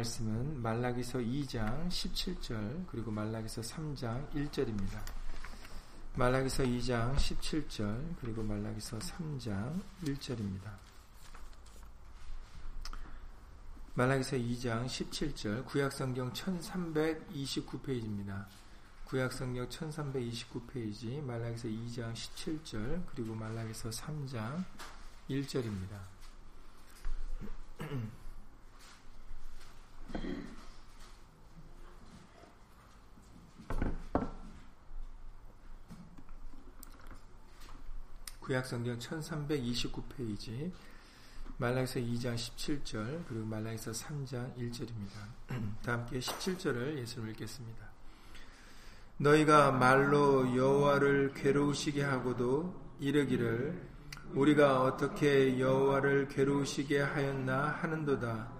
말씀은 말라기서 2장 17절 그리고 말라기서 3장 1절입니다. 말라기서 2장 17절 그리고 말라기서 3장 1절입니다. 말라기서 2장 17절 구약성경 1329페이지입니다. 구약성경 1329페이지 말라기서 2장 17절 그리고 말라기서 3장 1절입니다. 구약성경 1329페이지 말라기서 2장 17절 그리고 말라기서 3장 1절입니다. 다 함께 17절을 예수님 읽겠습니다. 너희가 말로 여호와를 괴로우시게 하고도 이르기를 우리가 어떻게 여호와를 괴로우시게 하였나 하는도다.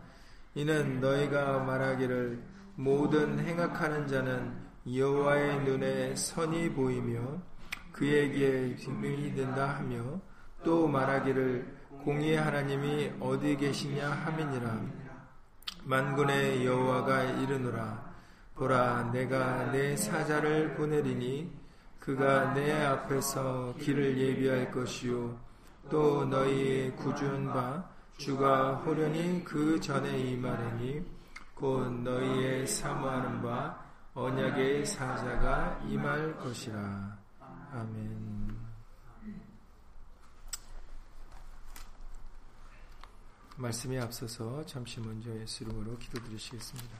이는 너희가 말하기를 모든 행악하는 자는 여호와의 눈에 선이 보이며 그에게 증명이 된다 하며 또 말하기를 공의의 하나님이 어디 계시냐 함이니라. 만군의 여호와가 이르노라. 보라 내가 내 사자를 보내리니 그가 내 앞에서 길을 예비할 것이요. 또 너희의 구주한 바 주가 호련히 그 전에 임하리니 곧 너희의 사모하는 바 언약의 사자가 임할 것이라. 아멘. 말씀에 앞서서 잠시 먼저 예수 이름으로 기도드리시겠습니다.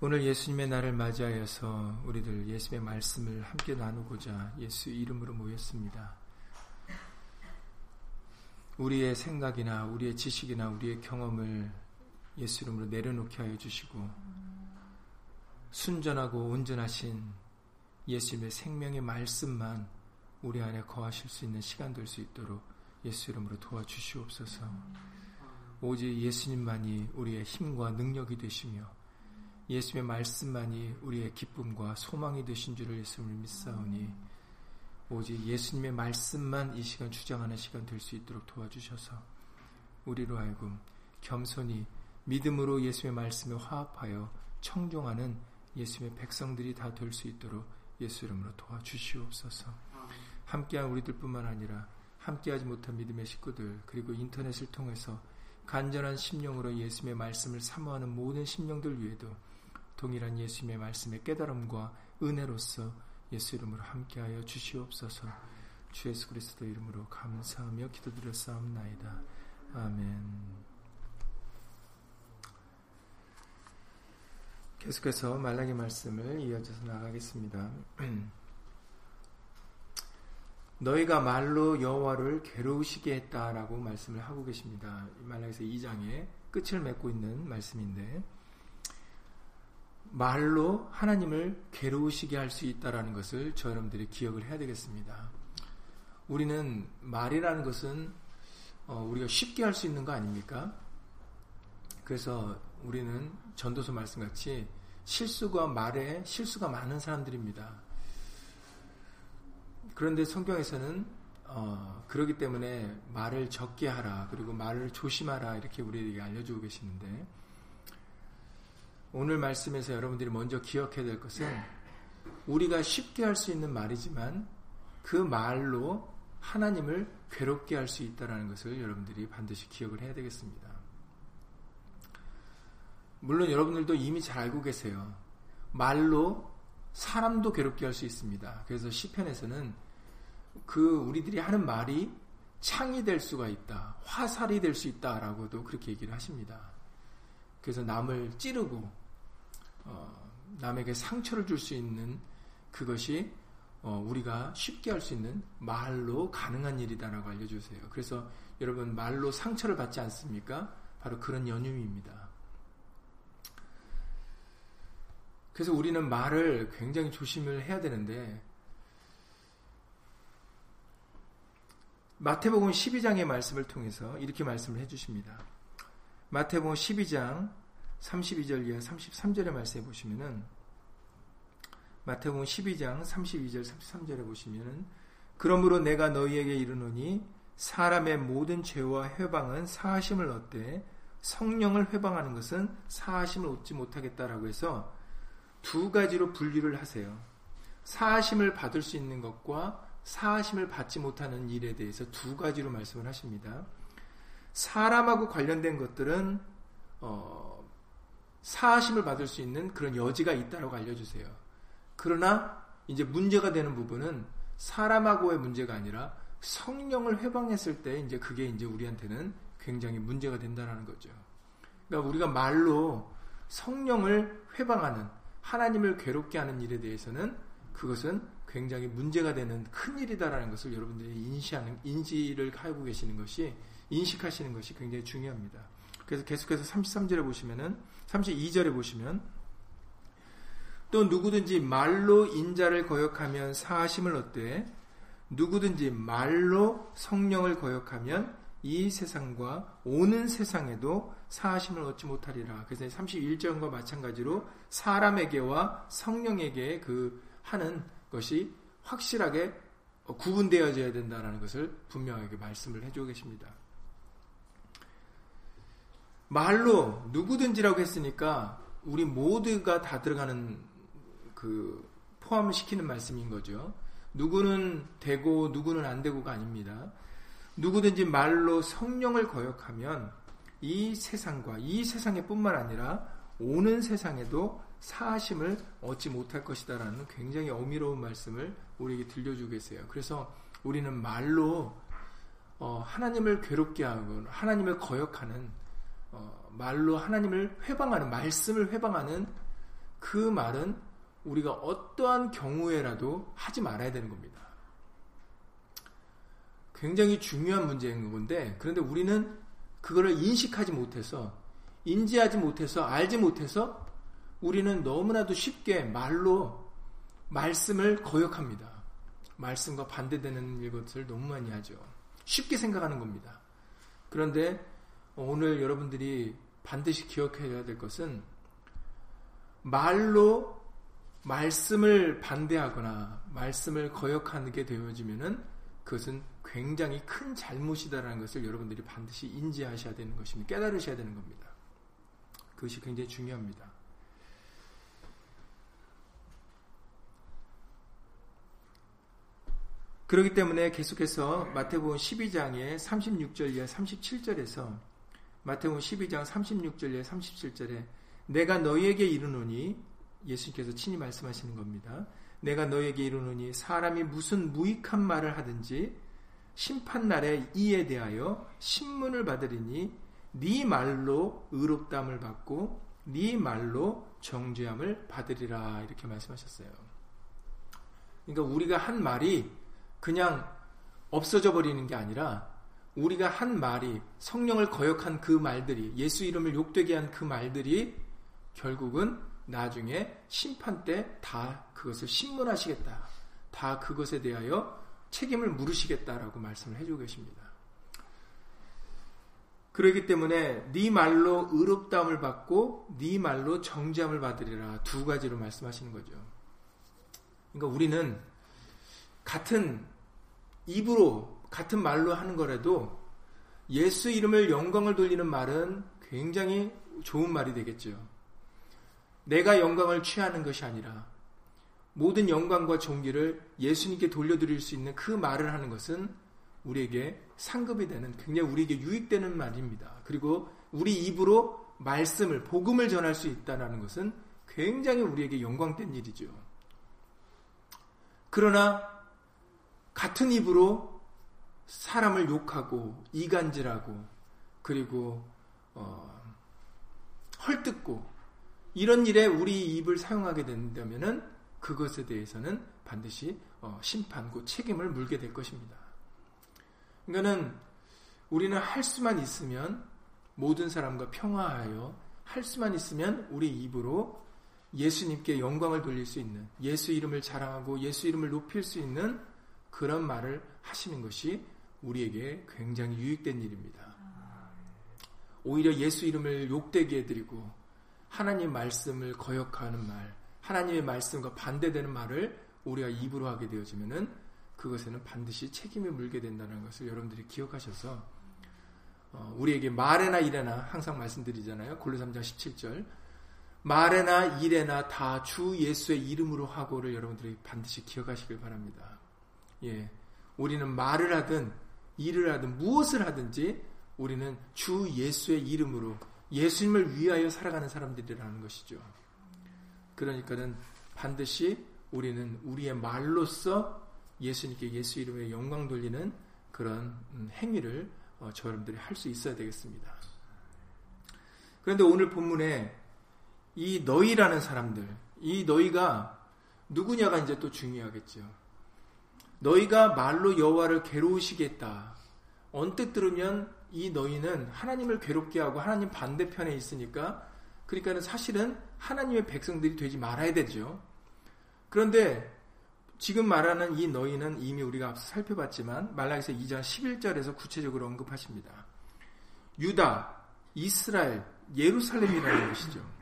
오늘 예수님의 날을 맞이하여서 우리들 예수의 말씀을 함께 나누고자 예수 이름으로 모였습니다. 우리의 생각이나 우리의 지식이나 우리의 경험을 예수 이름으로 내려놓게 하여 주시고 순전하고 온전하신 예수님의 생명의 말씀만 우리 안에 거하실 수 있는 시간 될 수 있도록 예수 이름으로 도와주시옵소서. 오직 예수님만이 우리의 힘과 능력이 되시며 예수의 말씀만이 우리의 기쁨과 소망이 되신 줄을 예수님을 믿사오니 오직 예수님의 말씀만 이 시간 주장하는 시간 될 수 있도록 도와주셔서 우리로 하여금 겸손히 믿음으로 예수의 말씀에 화합하여 청종하는 예수의 백성들이 다 될 수 있도록 예수 이름으로 도와주시옵소서. 함께한 우리들뿐만 아니라 함께하지 못한 믿음의 식구들 그리고 인터넷을 통해서 간절한 심령으로 예수의 말씀을 사모하는 모든 심령들 위에도 동일한 예수님의 말씀의 깨달음과 은혜로서 예수 이름으로 함께하여 주시옵소서. 주 예수 그리스도 이름으로 감사하며 기도드렸사옵나이다. 아멘. 계속해서 말라기 말씀을 이어져서 나가겠습니다. 너희가 말로 여호와를 괴로우시게 했다라고 말씀을 하고 계십니다. 말라기서 2장에 끝을 맺고 있는 말씀인데 말로 하나님을 괴로우시게 할 수 있다라는 것을 저 여러분들이 기억을 해야 되겠습니다. 우리는 말이라는 것은 어, 우리가 쉽게 할 수 있는 거 아닙니까? 그래서 우리는 전도서 말씀같이 실수가 말에 실수가 많은 사람들입니다. 그런데 성경에서는 어, 그러기 때문에 말을 적게 하라 그리고 말을 조심하라 이렇게 우리에게 알려주고 계시는데 오늘 말씀에서 여러분들이 먼저 기억해야 될 것은 우리가 쉽게 할 수 있는 말이지만 그 말로 하나님을 괴롭게 할 수 있다는 것을 여러분들이 반드시 기억을 해야 되겠습니다. 물론 여러분들도 이미 잘 알고 계세요. 말로 사람도 괴롭게 할 수 있습니다. 그래서 시편에서는 그 우리들이 하는 말이 창이 될 수가 있다. 화살이 될 수 있다라고도 그렇게 얘기를 하십니다. 그래서 남을 찌르고 어, 남에게 상처를 줄 수 있는 그것이 어, 우리가 쉽게 할 수 있는 말로 가능한 일이다라고 알려주세요. 그래서 여러분 말로 상처를 받지 않습니까? 바로 그런 연유입니다. 그래서 우리는 말을 굉장히 조심을 해야 되는데 마태복음 12장의 말씀을 통해서 이렇게 말씀을 해주십니다. 마태복음 12장 32절 이하 33절의 말씀에 보시면은 마태복음 12장 32절 33절에 보시면은 그러므로 내가 너희에게 이르노니 사람의 모든 죄와 회방은 사하심을 얻되 성령을 회방하는 것은 사하심을 얻지 못하겠다라고 해서 두 가지로 분류를 하세요. 사하심을 받을 수 있는 것과 사하심을 받지 못하는 일에 대해서 두 가지로 말씀을 하십니다. 사람하고 관련된 것들은 어, 사하심을 받을 수 있는 그런 여지가 있다고 알려주세요. 그러나 이제 문제가 되는 부분은 사람하고의 문제가 아니라 성령을 회방했을 때 이제 그게 이제 우리한테는 굉장히 문제가 된다는 거죠. 그러니까 우리가 말로 성령을 회방하는 하나님을 괴롭게 하는 일에 대해서는 그것은 굉장히 문제가 되는 큰 일이다라는 것을 여러분들이 인시하는 인지를 하고 계시는 것이 인식하시는 것이 굉장히 중요합니다. 그래서 계속해서 33절에 보시면은 32절에 보시면 또 누구든지 말로 인자를 거역하면 사하심을 얻되 누구든지 말로 성령을 거역하면 이 세상과 오는 세상에도 사하심을 얻지 못하리라. 그래서 31절과 마찬가지로 사람에게와 성령에게 그 하는 것이 확실하게 구분되어져야 된다는 것을 분명하게 말씀을 해주고 계십니다. 말로 누구든지라고 했으니까 우리 모두가 다 들어가는 그 포함을 시키는 말씀인 거죠. 누구는 되고 누구는 안 되고가 아닙니다. 누구든지 말로 성령을 거역하면 이 세상과 이 세상에 뿐만 아니라 오는 세상에도 사하심을 얻지 못할 것이다라는 굉장히 어미로운 말씀을 우리에게 들려주고 계세요. 그래서 우리는 말로 어, 하나님을 괴롭게 하고 하나님을 거역하는 어, 말로 하나님을 회방하는 말씀을 회방하는 그 말은 우리가 어떠한 경우에라도 하지 말아야 되는 겁니다. 굉장히 중요한 문제인 건데 그런데 우리는 그거를 인식하지 못해서 인지하지 못해서 알지 못해서 우리는 너무나도 쉽게 말로 말씀을 거역합니다. 말씀과 반대되는 것을 너무 많이 하죠. 쉽게 생각하는 겁니다. 그런데 오늘 여러분들이 반드시 기억해야 될 것은 말로 말씀을 반대하거나 말씀을 거역하게 되어지면은 그것은 굉장히 큰 잘못이다라는 것을 여러분들이 반드시 인지하셔야 되는 것입니다. 깨달으셔야 되는 겁니다. 그것이 굉장히 중요합니다. 그렇기 때문에 계속해서 마태복음 12장의 36절 이하 37절에서 마태복음 12장 36절 이하 37절에 내가 너희에게 이르노니 예수님께서 친히 말씀하시는 겁니다. 내가 너에게 이르노니 사람이 무슨 무익한 말을 하든지 심판 날에 이에 대하여 신문을 받으리니 네 말로 의롭담을 받고 네 말로 정죄함을 받으리라 이렇게 말씀하셨어요. 그러니까 우리가 한 말이 그냥 없어져 버리는 게 아니라 우리가 한 말이 성령을 거역한 그 말들이 예수 이름을 욕되게 한 그 말들이 결국은 나중에 심판 때 다 그것을 신문하시겠다. 다 그것에 대하여 책임을 물으시겠다라고 말씀을 해주고 계십니다. 그러기 때문에 네 말로 의롭다함을 받고 네 말로 정죄함을 받으리라 두 가지로 말씀하시는 거죠. 그러니까 우리는 같은 입으로 같은 말로 하는 거라도 예수 이름을 영광을 돌리는 말은 굉장히 좋은 말이 되겠죠. 내가 영광을 취하는 것이 아니라 모든 영광과 존귀를 예수님께 돌려드릴 수 있는 그 말을 하는 것은 우리에게 상급이 되는 굉장히 우리에게 유익되는 말입니다. 그리고 우리 입으로 말씀을 복음을 전할 수 있다는 것은 굉장히 우리에게 영광된 일이죠. 그러나 같은 입으로 사람을 욕하고 이간질하고 그리고 어, 헐뜯고 이런 일에 우리 입을 사용하게 된다면은 그것에 대해서는 반드시 어, 심판고 책임을 물게 될 것입니다. 그러니까는 우리는 할 수만 있으면 모든 사람과 평화하여 할 수만 있으면 우리 입으로 예수님께 영광을 돌릴 수 있는 예수 이름을 자랑하고 예수 이름을 높일 수 있는 그런 말을 하시는 것이 우리에게 굉장히 유익된 일입니다. 오히려 예수 이름을 욕되게 해드리고 하나님 말씀을 거역하는 말, 하나님의 말씀과 반대되는 말을 우리가 입으로 하게 되어지면은 그것에는 반드시 책임을 물게 된다는 것을 여러분들이 기억하셔서 어, 우리에게 말에나 일에나 항상 말씀드리잖아요. 골로 3장 17절 말에나 일에나 다 주 예수의 이름으로 하고를 여러분들이 반드시 기억하시길 바랍니다. 예, 우리는 말을 하든 일을 하든 무엇을 하든지 우리는 주 예수의 이름으로 예수님을 위하여 살아가는 사람들이라는 것이죠. 그러니까는 반드시 우리는 우리의 말로써 예수님께 예수 이름의 영광 돌리는 그런 음, 행위를 어, 저 여러분들이 할 수 있어야 되겠습니다. 그런데 오늘 본문에 이 너희라는 사람들, 이 너희가 누구냐가 이제 또 중요하겠죠. 너희가 말로 여호와를 괴로우시겠다. 언뜻 들으면 이 너희는 하나님을 괴롭게 하고 하나님 반대편에 있으니까 그러니까는 사실은 하나님의 백성들이 되지 말아야 되죠. 그런데 지금 말하는 이 너희는 이미 우리가 앞서 살펴봤지만 말라기서 2장 11절에서 구체적으로 언급하십니다. 유다, 이스라엘, 예루살렘이라는 것이죠.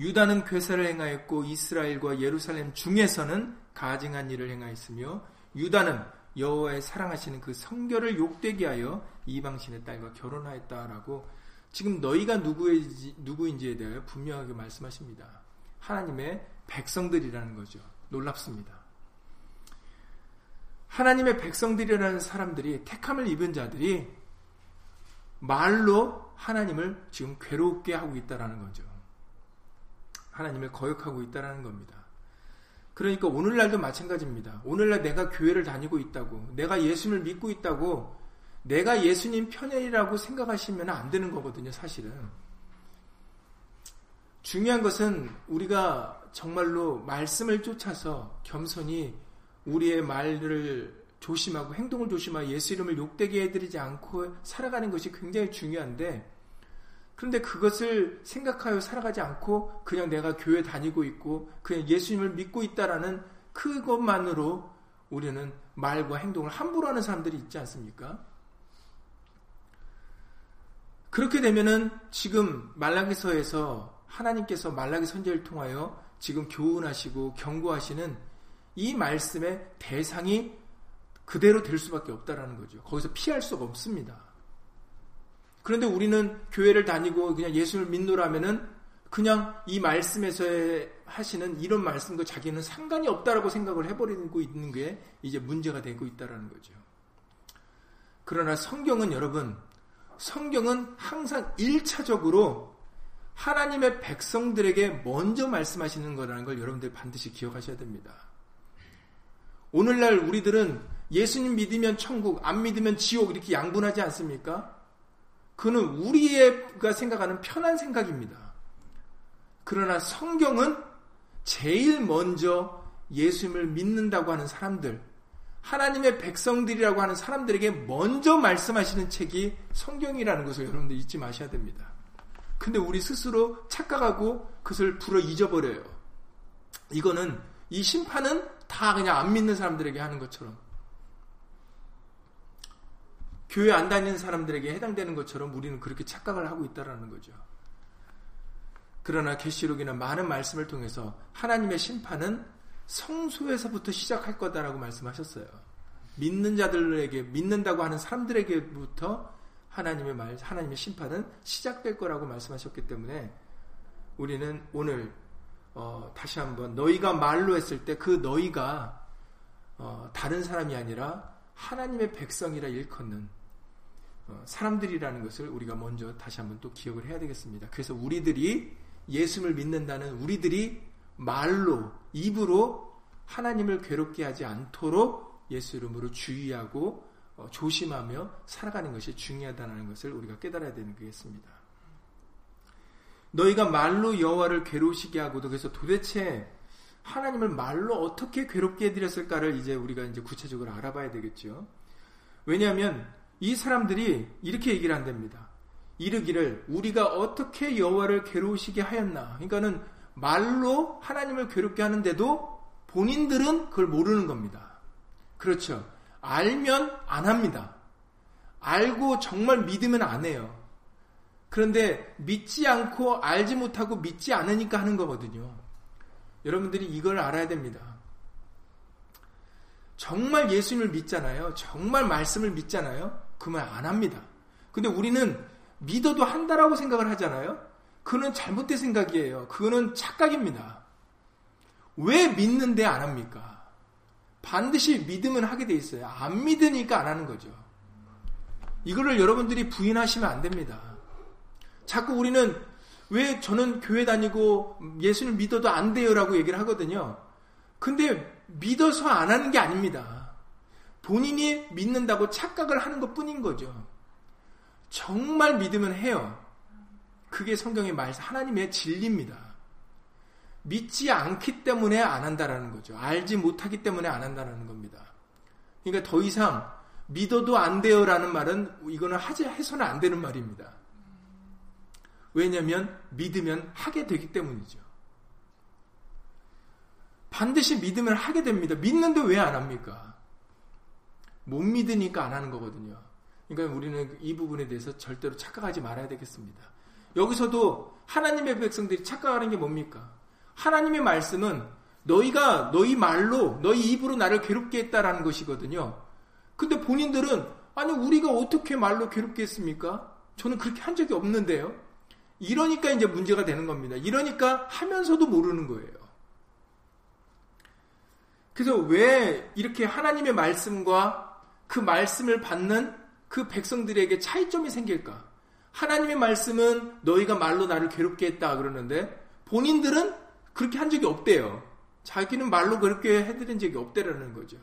유다는 괴사를 행하였고 이스라엘과 예루살렘 중에서는 가증한 일을 행하였으며 유다는 여호와의 사랑하시는 그 성결을 욕되게 하여 이방신의 딸과 결혼하였다라고 지금 너희가 누구인지, 누구인지에 대하여 분명하게 말씀하십니다. 하나님의 백성들이라는 거죠. 놀랍습니다. 하나님의 백성들이라는 사람들이 택함을 입은 자들이 말로 하나님을 지금 괴롭게 하고 있다라는 거죠. 하나님을 거역하고 있다라는 겁니다. 그러니까 오늘날도 마찬가지입니다. 오늘날 내가 교회를 다니고 있다고, 내가 예수님을 믿고 있다고, 내가 예수님 편이라고 생각하시면 안 되는 거거든요, 사실은. 중요한 것은 우리가 정말로 말씀을 쫓아서 겸손히 우리의 말을 조심하고 행동을 조심하고 예수 이름을 욕되게 해드리지 않고 살아가는 것이 굉장히 중요한데 그런데 그것을 생각하여 살아가지 않고 그냥 내가 교회 다니고 있고 그냥 예수님을 믿고 있다라는 그것만으로 우리는 말과 행동을 함부로 하는 사람들이 있지 않습니까? 그렇게 되면은 지금 말라기서에서 하나님께서 말라기 선제를 통하여 지금 교훈하시고 경고하시는 이 말씀의 대상이 그대로 될 수밖에 없다라는 거죠. 거기서 피할 수가 없습니다. 그런데 우리는 교회를 다니고 그냥 예수를 믿노라면은 그냥 이 말씀에서 하시는 이런 말씀과 자기는 상관이 없다라고 생각을 해버리고 있는 게 이제 문제가 되고 있다라는 거죠. 그러나 성경은 여러분, 성경은 항상 1차적으로 하나님의 백성들에게 먼저 말씀하시는 거라는 걸 여러분들 반드시 기억하셔야 됩니다. 오늘날 우리들은 예수님 믿으면 천국, 안 믿으면 지옥 이렇게 양분하지 않습니까? 그는 우리가 생각하는 편한 생각입니다. 그러나 성경은 제일 먼저 예수님을 믿는다고 하는 사람들, 하나님의 백성들이라고 하는 사람들에게 먼저 말씀하시는 책이 성경이라는 것을 여러분들 잊지 마셔야 됩니다. 근데 우리 스스로 착각하고 그것을 불어 잊어버려요. 이거는 이 심판은 다 그냥 안 믿는 사람들에게 하는 것처럼 교회 안 다니는 사람들에게 해당되는 것처럼 우리는 그렇게 착각을 하고 있다라는 거죠. 그러나 계시록이나 많은 말씀을 통해서 하나님의 심판은 성소에서부터 시작할 거다라고 말씀하셨어요. 믿는 자들에게 믿는다고 하는 사람들에게부터 하나님의 말, 하나님의 심판은 시작될 거라고 말씀하셨기 때문에 우리는 오늘 어, 다시 한번 너희가 말로 했을 때 그 너희가 어, 다른 사람이 아니라 하나님의 백성이라 일컫는 어, 사람들이라는 것을 우리가 먼저 다시 한번 또 기억을 해야 되겠습니다. 그래서 우리들이 예수를 믿는다는 우리들이 말로 입으로 하나님을 괴롭게 하지 않도록 예수 이름으로 주의하고 어, 조심하며 살아가는 것이 중요하다는 것을 우리가 깨달아야 되는 거겠습니다. 너희가 말로 여호와를 괴로우시게 하고도 그래서 도대체 하나님을 말로 어떻게 괴롭게 해드렸을까를 이제 우리가 이제 구체적으로 알아봐야 되겠죠. 왜냐하면 이 사람들이 이렇게 얘기를 한답니다. 이르기를 우리가 어떻게 여호와를 괴로우시게 하였나. 그러니까는 말로 하나님을 괴롭게 하는데도 본인들은 그걸 모르는 겁니다. 그렇죠. 알면 안 합니다. 알고 정말 믿으면 안 해요. 그런데 믿지 않고 알지 못하고 믿지 않으니까 하는 거거든요. 여러분들이 이걸 알아야 됩니다. 정말 예수님을 믿잖아요. 정말 말씀을 믿잖아요. 그 말 안 합니다. 근데 우리는 믿어도 한다라고 생각을 하잖아요. 그는 잘못된 생각이에요. 그거는 착각입니다. 왜 믿는데 안 합니까? 반드시 믿으면 하게 돼 있어요. 안 믿으니까 안 하는 거죠. 이거를 여러분들이 부인하시면 안 됩니다. 자꾸 우리는 왜 저는 교회 다니고 예수를 믿어도 안 돼요라고 얘기를 하거든요. 근데 믿어서 안 하는 게 아닙니다. 본인이 믿는다고 착각을 하는 것 뿐인 거죠. 정말 믿으면 해요. 그게 성경의 말, 하나님의 진리입니다. 믿지 않기 때문에 안 한다라는 거죠. 알지 못하기 때문에 안 한다라는 겁니다. 그러니까 더 이상 믿어도 안 돼요라는 말은 이거는 하지 해서는 안 되는 말입니다. 왜냐하면 믿으면 하게 되기 때문이죠. 반드시 믿으면 하게 됩니다. 믿는데 왜 안 합니까? 못 믿으니까 안 하는 거거든요. 그러니까 우리는 이 부분에 대해서 절대로 착각하지 말아야 되겠습니다. 여기서도 하나님의 백성들이 착각하는 게 뭡니까? 하나님의 말씀은 너희가 너희 말로 너희 입으로 나를 괴롭게 했다라는 것이거든요. 근데 본인들은 아니 우리가 어떻게 말로 괴롭게 했습니까? 저는 그렇게 한 적이 없는데요. 이러니까 이제 문제가 되는 겁니다. 이러니까 하면서도 모르는 거예요. 그래서 왜 이렇게 하나님의 말씀과 그 말씀을 받는 그 백성들에게 차이점이 생길까? 하나님의 말씀은 너희가 말로 나를 괴롭게 했다 그러는데 본인들은 그렇게 한 적이 없대요. 자기는 말로 그렇게 해드린 적이 없대라는 거죠.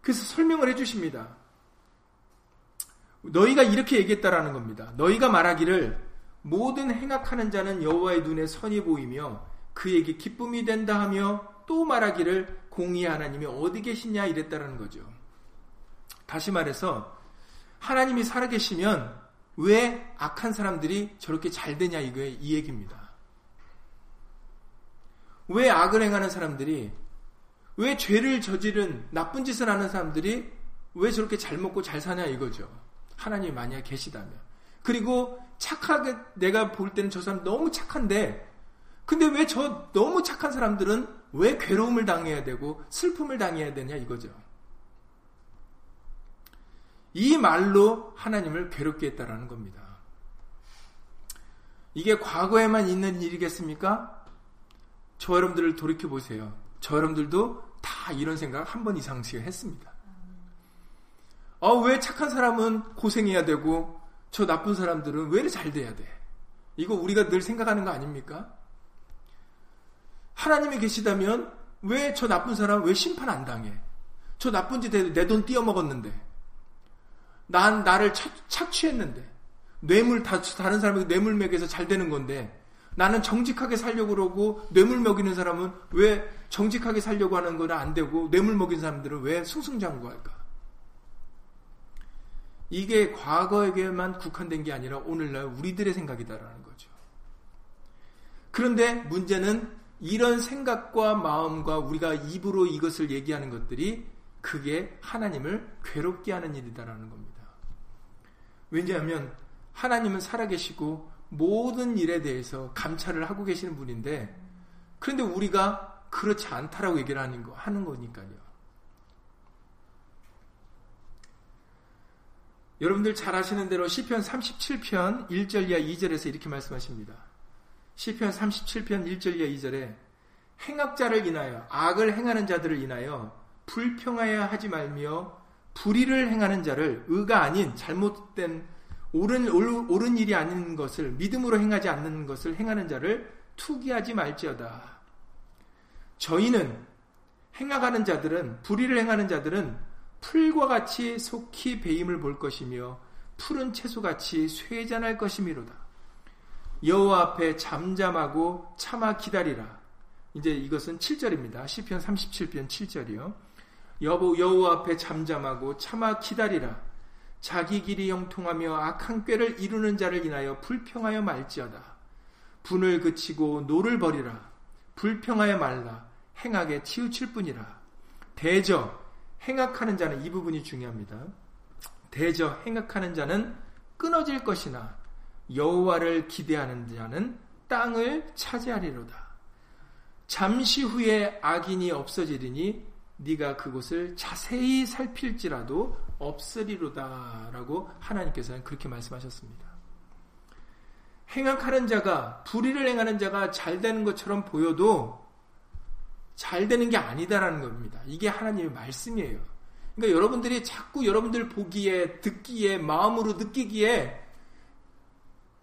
그래서 설명을 해주십니다. 너희가 이렇게 얘기했다라는 겁니다. 너희가 말하기를 모든 행악하는 자는 여호와의 눈에 선이 보이며 그에게 기쁨이 된다 하며 또 말하기를 공의 하나님이 어디 계시냐 이랬다라는 거죠. 다시 말해서 하나님이 살아계시면 왜 악한 사람들이 저렇게 잘 되냐 이거의 이 얘기입니다. 왜 악을 행하는 사람들이 왜 죄를 저지른 나쁜 짓을 하는 사람들이 왜 저렇게 잘 먹고 잘 사냐 이거죠. 하나님이 만약 계시다면. 그리고 착하게 내가 볼 때는 저 사람 너무 착한데 근데 왜 저 너무 착한 사람들은 왜 괴로움을 당해야 되고 슬픔을 당해야 되냐 이거죠. 이 말로 하나님을 괴롭게 했다라는 겁니다. 이게 과거에만 있는 일이겠습니까? 저 여러분들을 돌이켜 보세요. 저 여러분들도 다 이런 생각 한 번 이상씩 했습니다. 어, 왜 착한 사람은 고생해야 되고 저 나쁜 사람들은 왜잘 돼야 돼? 이거 우리가 늘 생각하는 거 아닙니까? 하나님이 계시다면 왜 저 나쁜 사람 왜 심판 안 당해? 저 나쁜 짓내돈 띄어먹었는데 난 나를 착, 취했는데 뇌물 다, 다른 사람에게 뇌물 먹여서 잘 되는 건데 나는 정직하게 살려고 그러고 뇌물 먹이는 사람은 왜 정직하게 살려고 하는 거는 안 되고 뇌물 먹인 사람들은 왜 승승장구할까? 이게 과거에게만 국한된 게 아니라 오늘날 우리들의 생각이다라는 거죠. 그런데 문제는 이런 생각과 마음과 우리가 입으로 이것을 얘기하는 것들이 그게 하나님을 괴롭게 하는 일이다라는 겁니다. 왜냐하면 하나님은 살아계시고 모든 일에 대해서 감찰을 하고 계시는 분인데 그런데 우리가 그렇지 않다라고 얘기를 하는, 거, 하는 거니까요. 여러분들 잘 아시는 대로 시편 37편 1절 이하 2절에서 이렇게 말씀하십니다. 시편 37편 1절 이하 2절에 행악자를 인하여 악을 행하는 자들을 인하여 불평하여 하지 말며 불의를 행하는 자를 의가 아닌 잘못된 옳은, 옳은 일이 아닌 것을 믿음으로 행하지 않는 것을 행하는 자를 투기하지 말지어다. 저희는 행하가는 자들은 불의를 행하는 자들은 풀과 같이 속히 베임을 볼 것이며 푸른 채소같이 쇠잔할 것임이로다. 여호와 앞에 잠잠하고 참아 기다리라. 이제 이것은 7절입니다. 시편 37편 7절이요. 여보 여호와 앞에 잠잠하고 참아 기다리라. 자기 길이 형통하며 악한 꾀를 이루는 자를 인하여 불평하여 말지어다. 분을 그치고 노를 버리라. 불평하여 말라. 행악에 치우칠 뿐이라. 대저 행악하는 자는 이 부분이 중요합니다. 대저 행악하는 자는 끊어질 것이나 여호와를 기대하는 자는 땅을 차지하리로다. 잠시 후에 악인이 없어지리니 네가 그곳을 자세히 살필지라도 없으리로다라고 하나님께서는 그렇게 말씀하셨습니다. 행악하는 자가 불의를 행하는 자가 잘 되는 것처럼 보여도 잘 되는 게 아니다라는 겁니다. 이게 하나님의 말씀이에요. 그러니까 여러분들이 자꾸 여러분들 보기에 듣기에 마음으로 느끼기에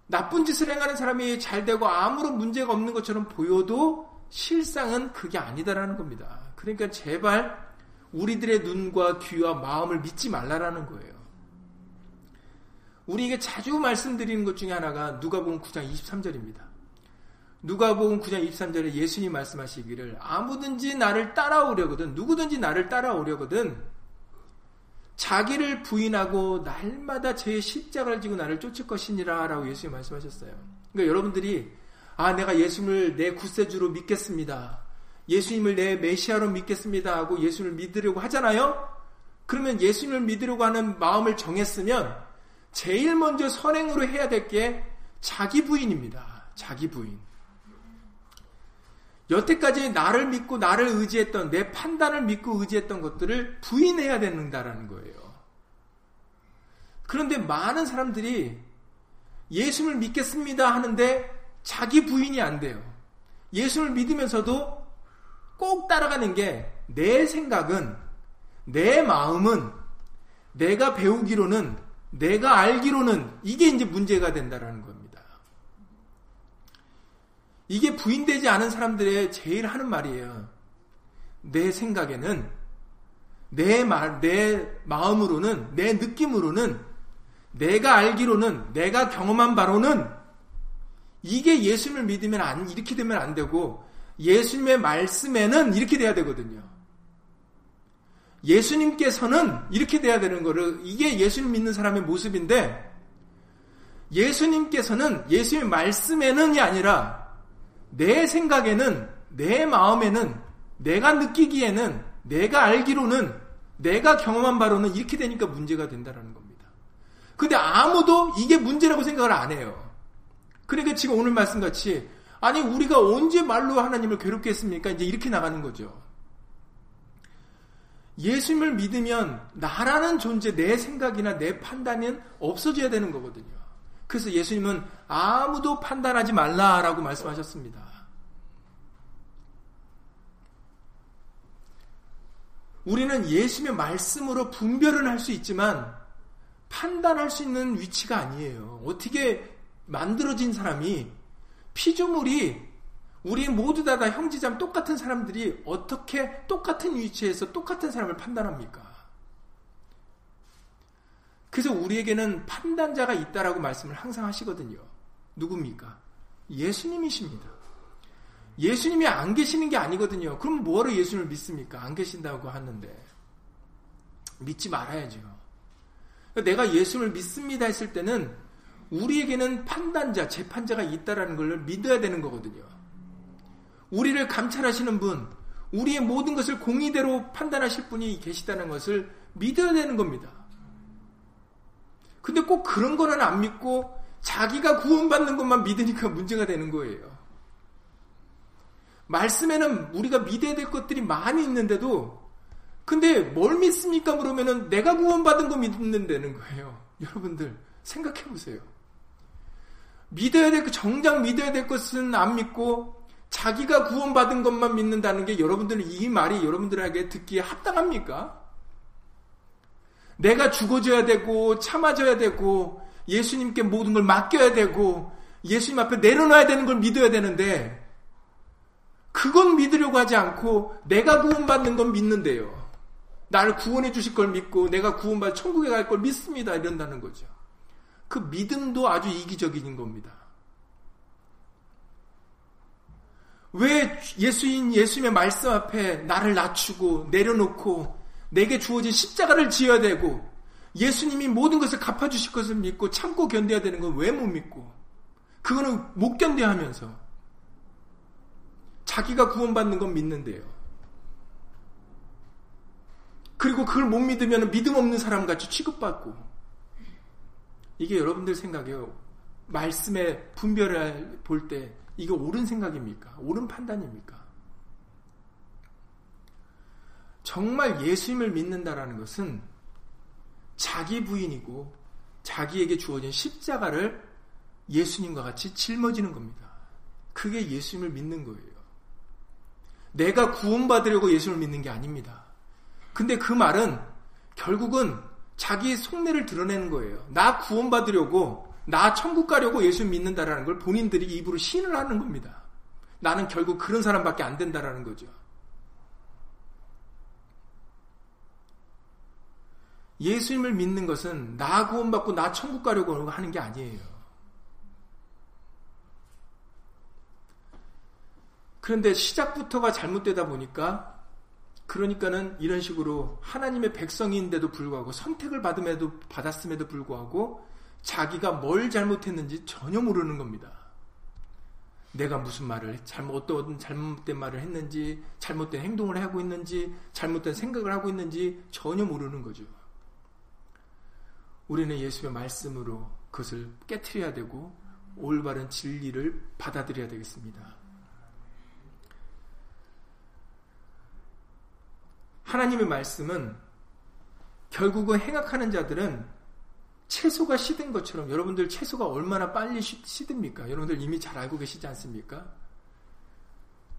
나쁜 짓을 행하는 사람이 잘 되고 아무런 문제가 없는 것처럼 보여도 실상은 그게 아니다라는 겁니다. 그러니까 제발 우리들의 눈과 귀와 마음을 믿지 말라라는 거예요. 우리에게 자주 말씀드리는 것 중에 하나가 누가복음 9장 23절입니다. 누가복음 9장 23절에 예수님 말씀하시기를 아무든지 나를 따라오려거든 누구든지 나를 따라오려거든 자기를 부인하고 날마다 제 십자가를 지고 나를 쫓을 것이니라 라고 예수님 말씀하셨어요. 그러니까 여러분들이 아 내가 예수님을 내 구세주로 믿겠습니다. 예수님을 내 메시아로 믿겠습니다 하고 예수님을 믿으려고 하잖아요. 그러면 예수님을 믿으려고 하는 마음을 정했으면 제일 먼저 선행으로 해야 될 게 자기 부인입니다. 자기 부인. 여태까지 나를 믿고 나를 의지했던 내 판단을 믿고 의지했던 것들을 부인해야 된다라는 거예요. 그런데 많은 사람들이 예수를 믿겠습니다 하는데 자기 부인이 안 돼요. 예수를 믿으면서도 꼭 따라가는 게 내 생각은 내 마음은 내가 배우기로는 내가 알기로는 이게 이제 문제가 된다라는 겁니다. 이게 부인되지 않은 사람들의 제일 하는 말이에요. 내 생각에는 내 말, 내 마음으로는 내 느낌으로는 내가 알기로는 내가 경험한 바로는 이게 예수님을 믿으면 안 이렇게 되면 안 되고 예수님의 말씀에는 이렇게 돼야 되거든요. 예수님께서는 이렇게 돼야 되는 거를 이게 예수님 믿는 사람의 모습인데 예수님께서는 예수님의 말씀에는이 아니라 내 생각에는 내 마음에는 내가 느끼기에는 내가 알기로는 내가 경험한 바로는 이렇게 되니까 문제가 된다라는 겁니다. 근데 아무도 이게 문제라고 생각을 안 해요. 그러니까 지금 오늘 말씀 같이 아니 우리가 언제 말로 하나님을 괴롭게 했습니까? 이제 이렇게 나가는 거죠. 예수님을 믿으면 나라는 존재, 내 생각이나 내 판단은 없어져야 되는 거거든요. 그래서 예수님은 아무도 판단하지 말라라고 말씀하셨습니다. 우리는 예수님의 말씀으로 분별은 할 수 있지만 판단할 수 있는 위치가 아니에요. 어떻게 만들어진 사람이 피조물이 우리 모두 다, 다 형제자매 똑같은 사람들이 어떻게 똑같은 위치에서 똑같은 사람을 판단합니까? 그래서 우리에게는 판단자가 있다라고 말씀을 항상 하시거든요. 누굽니까? 예수님이십니다. 예수님이 안 계시는 게 아니거든요. 그럼 뭐하러 예수님을 믿습니까? 안 계신다고 하는데. 믿지 말아야죠. 내가 예수를 믿습니다 했을 때는 우리에게는 판단자, 재판자가 있다라는 걸 믿어야 되는 거거든요. 우리를 감찰하시는 분, 우리의 모든 것을 공의대로 판단하실 분이 계시다는 것을 믿어야 되는 겁니다. 근데 꼭 그런 거는 안 믿고 자기가 구원받는 것만 믿으니까 문제가 되는 거예요. 말씀에는 우리가 믿어야 될 것들이 많이 있는데도 근데 뭘 믿습니까? 그러면은 내가 구원받은 거 믿는다는 거예요. 여러분들 생각해 보세요. 믿어야 될 것, 정작 믿어야 될 것은 안 믿고 자기가 구원받은 것만 믿는다는 게 여러분들은 이 말이 여러분들에게 듣기에 합당합니까? 내가 죽어줘야 되고 참아줘야 되고 예수님께 모든 걸 맡겨야 되고 예수님 앞에 내려놔야 되는 걸 믿어야 되는데 그건 믿으려고 하지 않고 내가 구원받는 건 믿는데요. 나를 구원해 주실 걸 믿고 내가 구원받아 천국에 갈 걸 믿습니다. 이런다는 거죠. 그 믿음도 아주 이기적인 겁니다. 왜 예수인 예수님의 말씀 앞에 나를 낮추고 내려놓고 내게 주어진 십자가를 지어야 되고 예수님이 모든 것을 갚아주실 것을 믿고 참고 견뎌야 되는 건 왜 못 믿고 그거는 못 견뎌 하면서 자기가 구원받는 건 믿는데요. 그리고 그걸 못 믿으면 믿음 없는 사람 같이 취급받고 이게 여러분들 생각이에요. 말씀의 분별을 볼 때 이게 옳은 생각입니까? 옳은 판단입니까? 정말 예수님을 믿는다라는 것은 자기 부인이고 자기에게 주어진 십자가를 예수님과 같이 짊어지는 겁니다. 그게 예수님을 믿는 거예요. 내가 구원받으려고 예수님을 믿는 게 아닙니다. 근데 그 말은 결국은 자기의 속내를 드러내는 거예요. 나 구원받으려고, 나 천국 가려고 예수 믿는다라는 걸 본인들이 입으로 신을 하는 겁니다. 나는 결국 그런 사람밖에 안 된다라는 거죠. 예수님을 믿는 것은 나 구원받고 나 천국 가려고 하는 게 아니에요. 그런데 시작부터가 잘못되다 보니까 그러니까는 이런 식으로 하나님의 백성인데도 불구하고 선택을 받음에도 받았음에도 불구하고 자기가 뭘 잘못했는지 전혀 모르는 겁니다. 내가 무슨 말을 잘못 어떤 잘못된 말을 했는지 잘못된 행동을 하고 있는지 잘못된 생각을 하고 있는지 전혀 모르는 거죠. 우리는 예수의 말씀으로 그것을 깨뜨려야 되고 올바른 진리를 받아들여야 되겠습니다. 하나님의 말씀은 결국은 행악하는 자들은 채소가 시든 것처럼 여러분들 채소가 얼마나 빨리 시듭니까? 여러분들 이미 잘 알고 계시지 않습니까?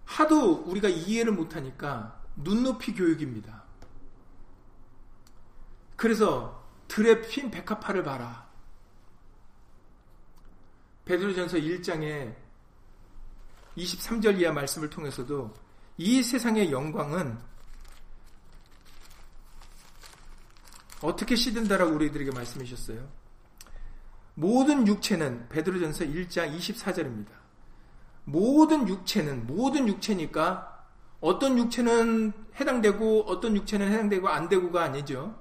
하도 우리가 이해를 못하니까 눈높이 교육입니다. 그래서 들에 핀 백합화를 봐라. 베드로전서 1장에 23절 이하 말씀을 통해서도 이 세상의 영광은 어떻게 시든다라고 우리들에게 말씀해 주셨어요? 모든 육체는 베드로전서 1장 24절입니다. 모든 육체는 모든 육체니까 어떤 육체는 해당되고 어떤 육체는 해당되고 안 되고가 아니죠.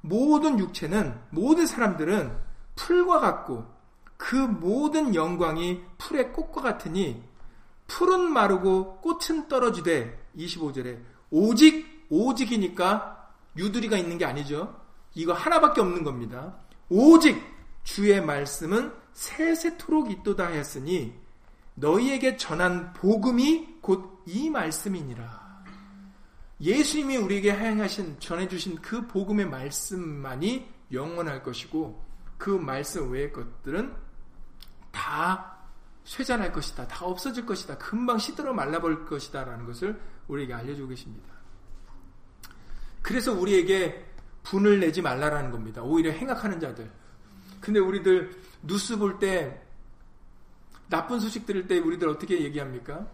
모든 육체는 모든 사람들은 풀과 같고 그 모든 영광이 풀의 꽃과 같으니 풀은 마르고 꽃은 떨어지되 25절에 오직 오직이니까 유두리가 있는 게 아니죠. 이거 하나밖에 없는 겁니다. 오직 주의 말씀은 세세토록 있도다 하였으니 너희에게 전한 복음이 곧 이 말씀이니라. 예수님이 우리에게 하행하신 전해주신 그 복음의 말씀만이 영원할 것이고 그 말씀 외의 것들은 다 쇠잔할 것이다. 다 없어질 것이다. 금방 시들어 말라버릴 것이다. 라는 것을 우리에게 알려주고 계십니다. 그래서 우리에게 분을 내지 말라라는 겁니다. 오히려 행악하는 자들. 근데 우리들 뉴스 볼 때 나쁜 소식 들을 때 우리들 어떻게 얘기합니까?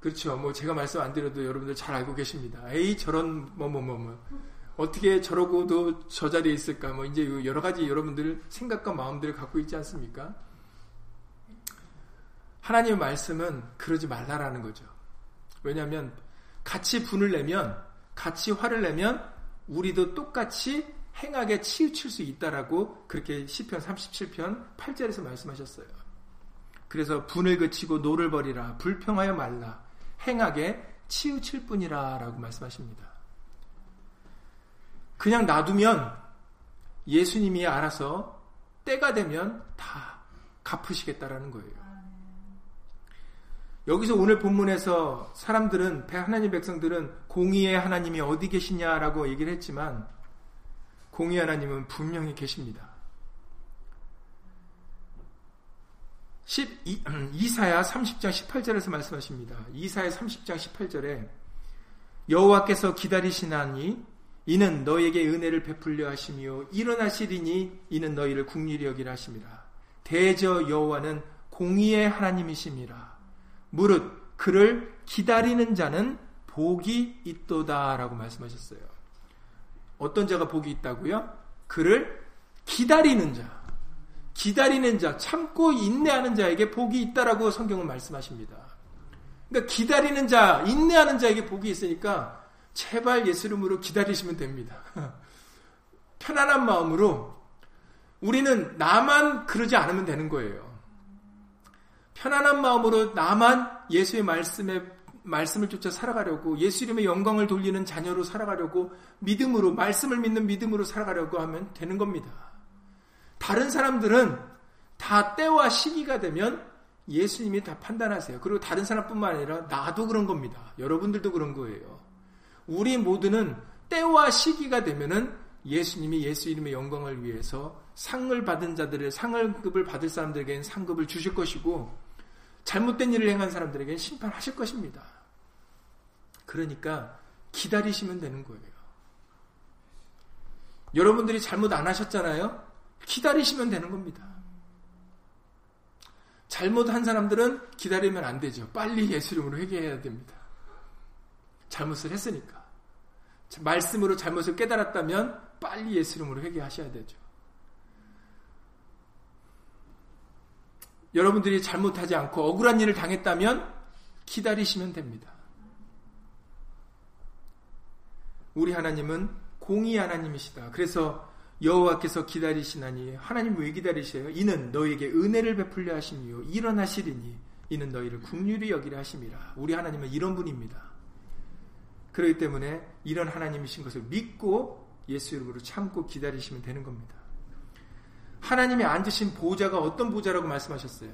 그렇죠. 뭐 제가 말씀 안 드려도 여러분들 잘 알고 계십니다. 에이 저런 뭐 뭐 뭐 뭐, 어떻게 저러고도 저 자리에 있을까? 뭐 이제 여러 가지 여러분들 생각과 마음들을 갖고 있지 않습니까? 하나님의 말씀은 그러지 말라라는 거죠. 왜냐하면 같이 분을 내면 같이 화를 내면 우리도 똑같이 행악에 치우칠 수 있다라고 그렇게 시편 37편 8절에서 말씀하셨어요. 그래서 분을 그치고 노를 버리라 불평하여 말라 행악에 치우칠 뿐이라라고 말씀하십니다. 그냥 놔두면 예수님이 알아서 때가 되면 다 갚으시겠다라는 거예요. 여기서 오늘 본문에서 사람들은 하나님 백성들은 공의의 하나님이 어디 계시냐라고 얘기를 했지만 공의 하나님은 분명히 계십니다. 12, 이사야 30장 18절에서 말씀하십니다. 이사야 30장 18절에 여호와께서 기다리시나니 이는 너에게 은혜를 베풀려 하시며 일어나시리니 이는 너희를 국리리 여기라 하심이라. 대저 여호와는 공의의 하나님이심이라. 무릇 그를 기다리는 자는 복이 있도다라고 말씀하셨어요. 어떤 자가 복이 있다고요? 그를 기다리는 자. 기다리는 자, 참고 인내하는 자에게 복이 있다라고 성경은 말씀하십니다. 그러니까 기다리는 자, 인내하는 자에게 복이 있으니까 제발 예수 이름으로 기다리시면 됩니다. 편안한 마음으로 우리는 나만 그러지 않으면 되는 거예요. 편안한 마음으로 나만 예수의 말씀에 말씀을 쫓아 살아가려고 예수 이름의 영광을 돌리는 자녀로 살아가려고 믿음으로 말씀을 믿는 믿음으로 살아가려고 하면 되는 겁니다. 다른 사람들은 다 때와 시기가 되면 예수님이 다 판단하세요. 그리고 다른 사람뿐만 아니라 나도 그런 겁니다. 여러분들도 그런 거예요. 우리 모두는 때와 시기가 되면은 예수님이 예수 이름의 영광을 위해서 상을 받은 자들의 상을 급을 받을 사람들에게는 상급을 주실 것이고 잘못된 일을 행한 사람들에게는 심판하실 것입니다. 그러니까 기다리시면 되는 거예요. 여러분들이 잘못 안 하셨잖아요? 기다리시면 되는 겁니다. 잘못한 사람들은 기다리면 안 되죠. 빨리 예수 이름으로 회개해야 됩니다. 잘못을 했으니까. 말씀으로 잘못을 깨달았다면 빨리 예수 이름으로 회개하셔야 되죠. 여러분들이 잘못하지 않고 억울한 일을 당했다면 기다리시면 됩니다. 우리 하나님은 공의 하나님이시다. 그래서 여호와께서 기다리시나니 하나님 왜 기다리셔요? 이는 너에게 은혜를 베풀려 하심이요 일어나시리니 이는 너희를 국률이 여기려 하심이라. 우리 하나님은 이런 분입니다. 그렇기 때문에 이런 하나님이신 것을 믿고 예수 이름으로 참고 기다리시면 되는 겁니다. 하나님이 앉으신 보좌가 어떤 보좌라고 말씀하셨어요?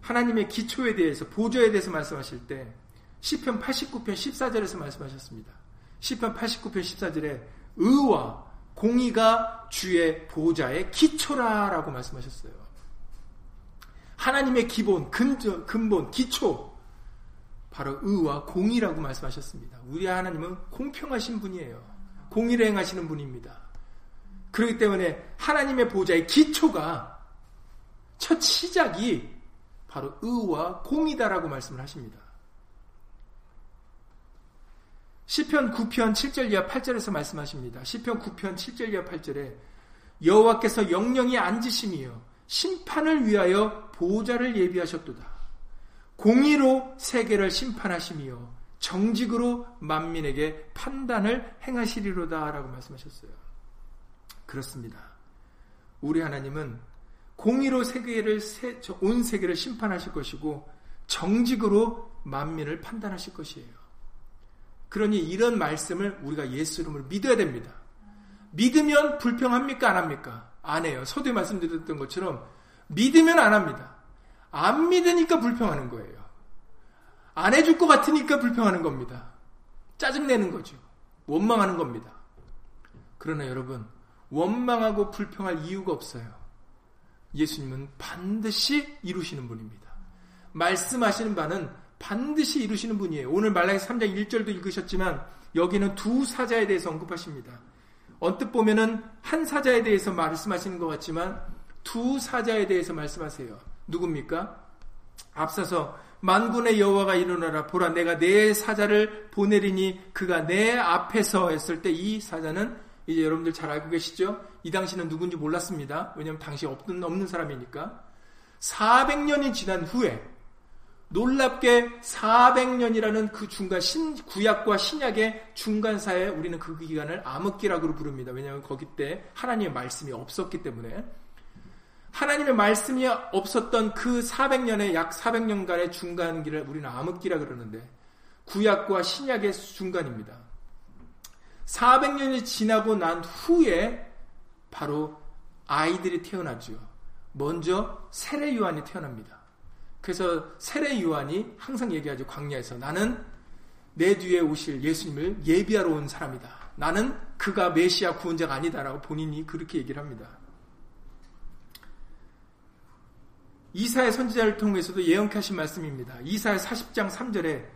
하나님의 기초에 대해서 보좌에 대해서 말씀하실 때 시편 89편 14절에서 말씀하셨습니다. 시편 89편 14절에 의와 공의가 주의 보좌의 기초라라고 말씀하셨어요. 하나님의 기본, 근저, 근본, 기초 바로 의와 공의라고 말씀하셨습니다. 우리 하나님은 공평하신 분이에요. 공의를 행하시는 분입니다. 그렇기 때문에 하나님의 보좌의 기초가 첫 시작이 바로 의와 공이다라고 말씀을 하십니다. 시편 9편 7절 이하 8절에서 말씀하십니다. 시편 9편 7절 이하 8절에 여호와께서 영영이 앉으심이요 심판을 위하여 보좌를 예비하셨도다. 공의로 세계를 심판하심이요 정직으로 만민에게 판단을 행하시리로다라고 말씀하셨어요. 그렇습니다. 우리 하나님은 공의로 세계를 온 세계를 심판하실 것이고 정직으로 만민을 판단하실 것이에요. 그러니 이런 말씀을 우리가 예수 이름으로 믿어야 됩니다. 믿으면 불평합니까? 안 합니까? 안 해요. 서두에 말씀드렸던 것처럼 믿으면 안 합니다. 안 믿으니까 불평하는 거예요. 안 해줄 것 같으니까 불평하는 겁니다. 짜증내는 거죠. 원망하는 겁니다. 그러나 여러분, 원망하고 불평할 이유가 없어요. 예수님은 반드시 이루시는 분입니다. 말씀하시는 바는 반드시 이루시는 분이에요. 오늘 말라기 3장 1절도 읽으셨지만 여기는 두 사자에 대해서 언급하십니다. 언뜻 보면은 한 사자에 대해서 말씀하시는 것 같지만 두 사자에 대해서 말씀하세요. 누굽니까? 앞서서 만군의 여호와가 일어나라 보라 내가 내 사자를 보내리니 그가 내 앞에서 했을 때 이 사자는 이제 여러분들 잘 알고 계시죠? 이 당시는 누군지 몰랐습니다. 왜냐하면 당시 없는, 없는 사람이니까. 400년이 지난 후에 놀랍게 400년이라는 그 중간 신, 구약과 신약의 중간사에 우리는 그 기간을 암흑기라고 부릅니다. 왜냐하면 거기 때 하나님의 말씀이 없었기 때문에 하나님의 말씀이 없었던 그 400년의 약 400년간의 중간기를 우리는 암흑기라 그러는데 구약과 신약의 중간입니다. 400년이 지나고 난 후에 바로 아이들이 태어나죠. 먼저 세례 요한이 태어납니다. 그래서 세례 요한이 항상 얘기하죠. 광야에서 나는 내 뒤에 오실 예수님을 예비하러 온 사람이다. 나는 그가 메시아 구원자가 아니다라고 본인이 그렇게 얘기를 합니다. 이사의 선지자를 통해서도 예언케 하신 말씀입니다. 이사의 40장 3절에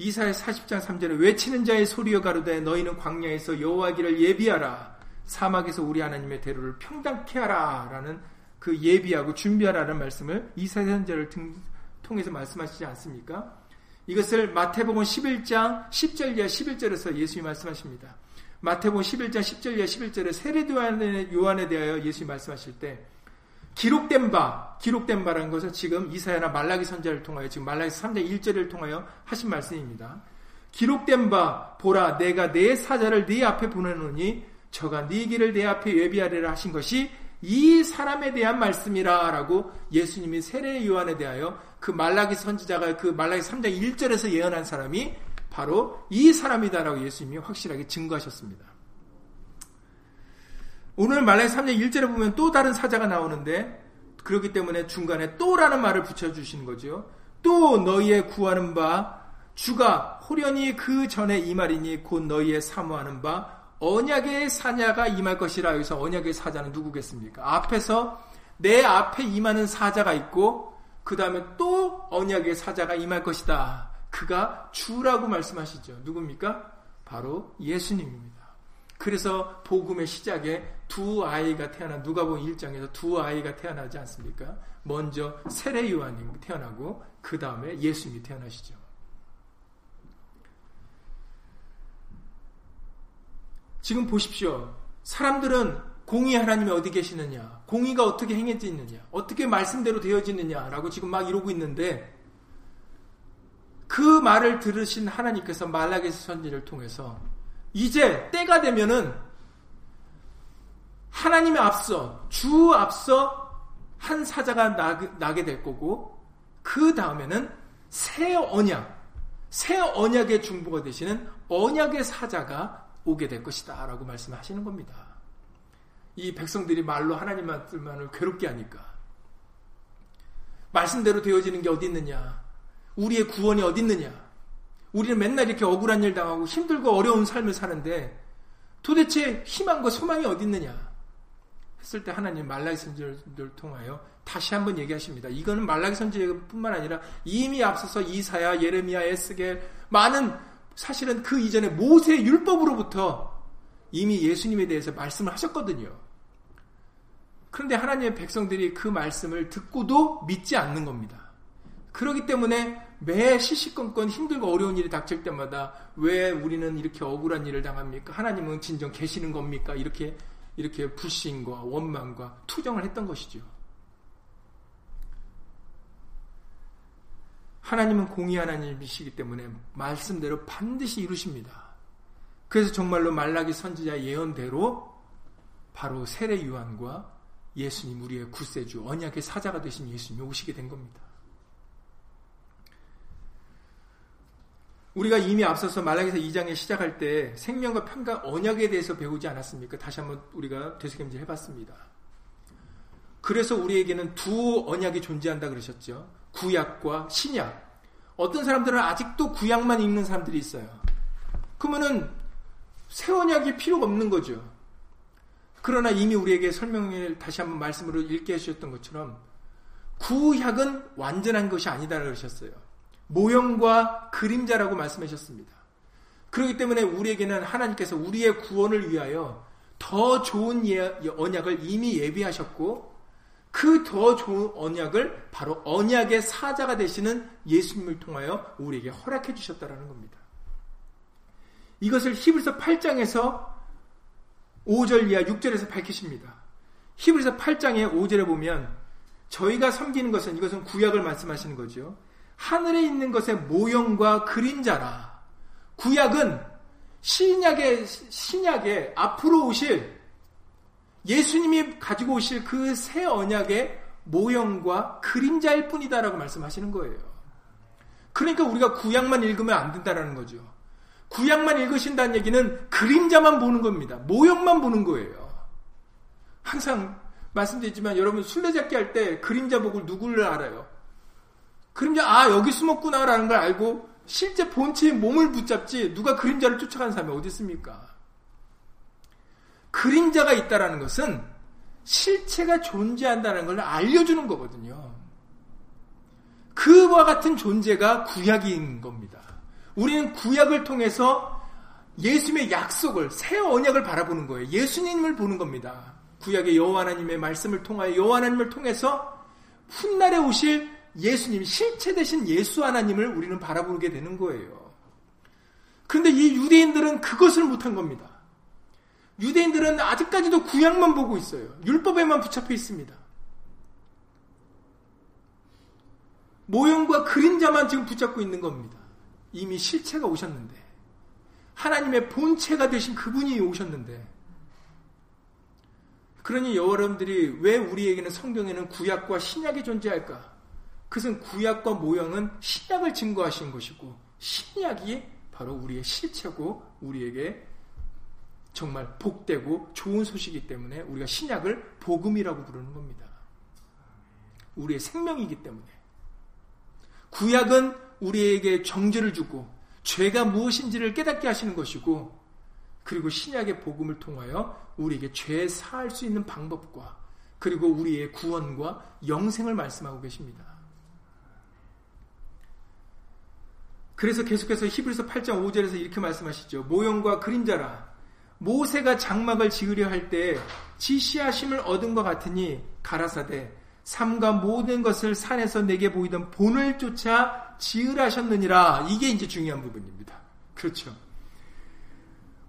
이사의 40장 3절에 외치는 자의 소리여 가로되 너희는 광야에서 여호와기를 예비하라 사막에서 우리 하나님의 대로를 평당케 하라라는 그 예비하고 준비하라는 말씀을 이사의 선지자를 통해서 말씀하시지 않습니까? 이것을 마태복음 11장 10절 이하 11절에서 예수님이 말씀하십니다. 마태복음 11장 10절 이하 11절에 세례 요한에 대하여 예수님이 말씀하실 때 기록된 바, 기록된 바라는 것은 지금 이사야나 말라기 선자를 통하여 지금 말라기 3장 1절을 통하여 하신 말씀입니다. 기록된 바 보라 내가 내 사자를 네 앞에 보내노니 저가 네 길을 내 앞에 예비하리라 하신 것이 이 사람에 대한 말씀이라라고 예수님이 세례 요한에 대하여 그 말라기 선지자가 그 말라기 3장 1절에서 예언한 사람이 바로 이 사람이다라고 예수님이 확실하게 증거하셨습니다. 오늘 말라기 3장 1절에 보면 또 다른 사자가 나오는데 그렇기 때문에 중간에 또라는 말을 붙여주시는 거죠. 또 너희의 구하는 바 주가 호련히 그 전에 이 말이니 곧 너희의 사모하는 바 언약의 사자가 임할 것이라 여기서 언약의 사자는 누구겠습니까? 앞에서 내 앞에 임하는 사자가 있고 그 다음에 또 언약의 사자가 임할 것이다. 그가 주라고 말씀하시죠. 누굽니까? 바로 예수님입니다. 그래서 복음의 시작에 두 아이가 태어나 누가복음 1장에서 두 아이가 태어나지 않습니까? 먼저 세례 요한이 태어나고 그 다음에 예수님이 태어나시죠. 지금 보십시오. 사람들은 공의 하나님이 어디 계시느냐? 공의가 어떻게 행해지느냐? 어떻게 말씀대로 되어지느냐라고 지금 막 이러고 있는데 그 말을 들으신 하나님께서 말라기스 선지를 통해서 이제 때가 되면은 하나님의 앞서 주 앞서 한 사자가 나게 될 거고 그 다음에는 새 언약 새 언약의 중보가 되시는 언약의 사자가 오게 될 것이다 라고 말씀하시는 겁니다. 이 백성들이 말로 하나님만을 괴롭게 하니까. 말씀대로 되어지는 게 어디 있느냐? 우리의 구원이 어디 있느냐 우리는 맨날 이렇게 억울한 일 당하고 힘들고 어려운 삶을 사는데 도대체 희망과 소망이 어디 있느냐 했을 때 하나님 말라기 선지를 통하여 다시 한번 얘기하십니다. 이거는 말라기 선지뿐만 아니라 이미 앞서서 이사야, 예레미야, 에스겔 많은 사실은 그 이전에 모세 율법으로부터 이미 예수님에 대해서 말씀을 하셨거든요. 그런데 하나님의 백성들이 그 말씀을 듣고도 믿지 않는 겁니다. 그렇기 때문에 매 시시건건 힘들고 어려운 일이 닥칠 때마다 왜 우리는 이렇게 억울한 일을 당합니까? 하나님은 진정 계시는 겁니까? 이렇게 이렇게 불신과 원망과 투정을 했던 것이죠. 하나님은 공의 하나님이시기 때문에 말씀대로 반드시 이루십니다. 그래서 정말로 말라기 선지자 예언대로 바로 세례 요한과 예수님 우리의 구세주 언약의 사자가 되신 예수님이 오시게 된 겁니다. 우리가 이미 앞서서 말라기서 2장에 시작할 때 생명과 평강 언약에 대해서 배우지 않았습니까? 다시 한번 우리가 되새김질 해봤습니다. 그래서 우리에게는 두 언약이 존재한다 그러셨죠. 구약과 신약. 어떤 사람들은 아직도 구약만 읽는 사람들이 있어요. 그러면은 새 언약이 필요가 없는 거죠. 그러나 이미 우리에게 설명을 다시 한번 말씀으로 읽게 해주셨던 것처럼 구약은 완전한 것이 아니다 그러셨어요. 모형과 그림자라고 말씀하셨습니다. 그렇기 때문에 우리에게는 하나님께서 우리의 구원을 위하여 더 좋은 예, 언약을 이미 예비하셨고 그 더 좋은 언약을 바로 언약의 사자가 되시는 예수님을 통하여 우리에게 허락해 주셨다라는 겁니다. 이것을 히브리서 8장에서 5절 이하 6절에서 밝히십니다. 히브리서 8장의 5절에 보면 저희가 섬기는 것은 이것은 구약을 말씀하시는 거죠. 하늘에 있는 것의 모형과 그림자라. 구약은 신약의, 신약의 앞으로 오실 예수님이 가지고 오실 그 새 언약의 모형과 그림자일 뿐이다라고 말씀하시는 거예요. 그러니까 우리가 구약만 읽으면 안 된다라는 거죠. 구약만 읽으신다는 얘기는 그림자만 보는 겁니다. 모형만 보는 거예요. 항상 말씀드리지만 여러분 술래잡기 할 때 그림자 보고 누구를 알아요? 그림자 아 여기 숨었구나라는 걸 알고 실제 본체의 몸을 붙잡지 누가 그림자를 쫓아가는 사람이 어디 있습니까? 그림자가 있다라는 것은 실체가 존재한다는 걸 알려주는 거거든요. 그와 같은 존재가 구약인 겁니다. 우리는 구약을 통해서 예수님의 약속을 새 언약을 바라보는 거예요. 예수님을 보는 겁니다. 구약의 여호와 하나님의 말씀을 통하여 여호와 하나님을 통해서 훗날에 오실 예수님, 실체 대신 예수 하나님을 우리는 바라보게 되는 거예요. 근데 이 유대인들은 그것을 못한 겁니다. 유대인들은 아직까지도 구약만 보고 있어요. 율법에만 붙잡혀 있습니다. 모형과 그림자만 지금 붙잡고 있는 겁니다. 이미 실체가 오셨는데. 하나님의 본체가 되신 그분이 오셨는데. 그러니 여러분들이 왜 우리에게는 성경에는 구약과 신약이 존재할까? 그것은 구약과 모형은 신약을 증거하신 것이고 신약이 바로 우리의 실체고 우리에게 정말 복되고 좋은 소식이기 때문에 우리가 신약을 복음이라고 부르는 겁니다. 우리의 생명이기 때문에 구약은 우리에게 정죄를 주고 죄가 무엇인지를 깨닫게 하시는 것이고 그리고 신약의 복음을 통하여 우리에게 죄 사할 수 있는 방법과 그리고 우리의 구원과 영생을 말씀하고 계십니다. 그래서 계속해서 히브리서 8장 5절에서 이렇게 말씀하시죠. 모형과 그림자라 모세가 장막을 지으려 할 때 지시하심을 얻은 것 같으니 가라사대 삼가 모든 것을 산에서 내게 보이던 본을 쫓아 지으라셨느니라. 이게 이제 중요한 부분입니다. 그렇죠.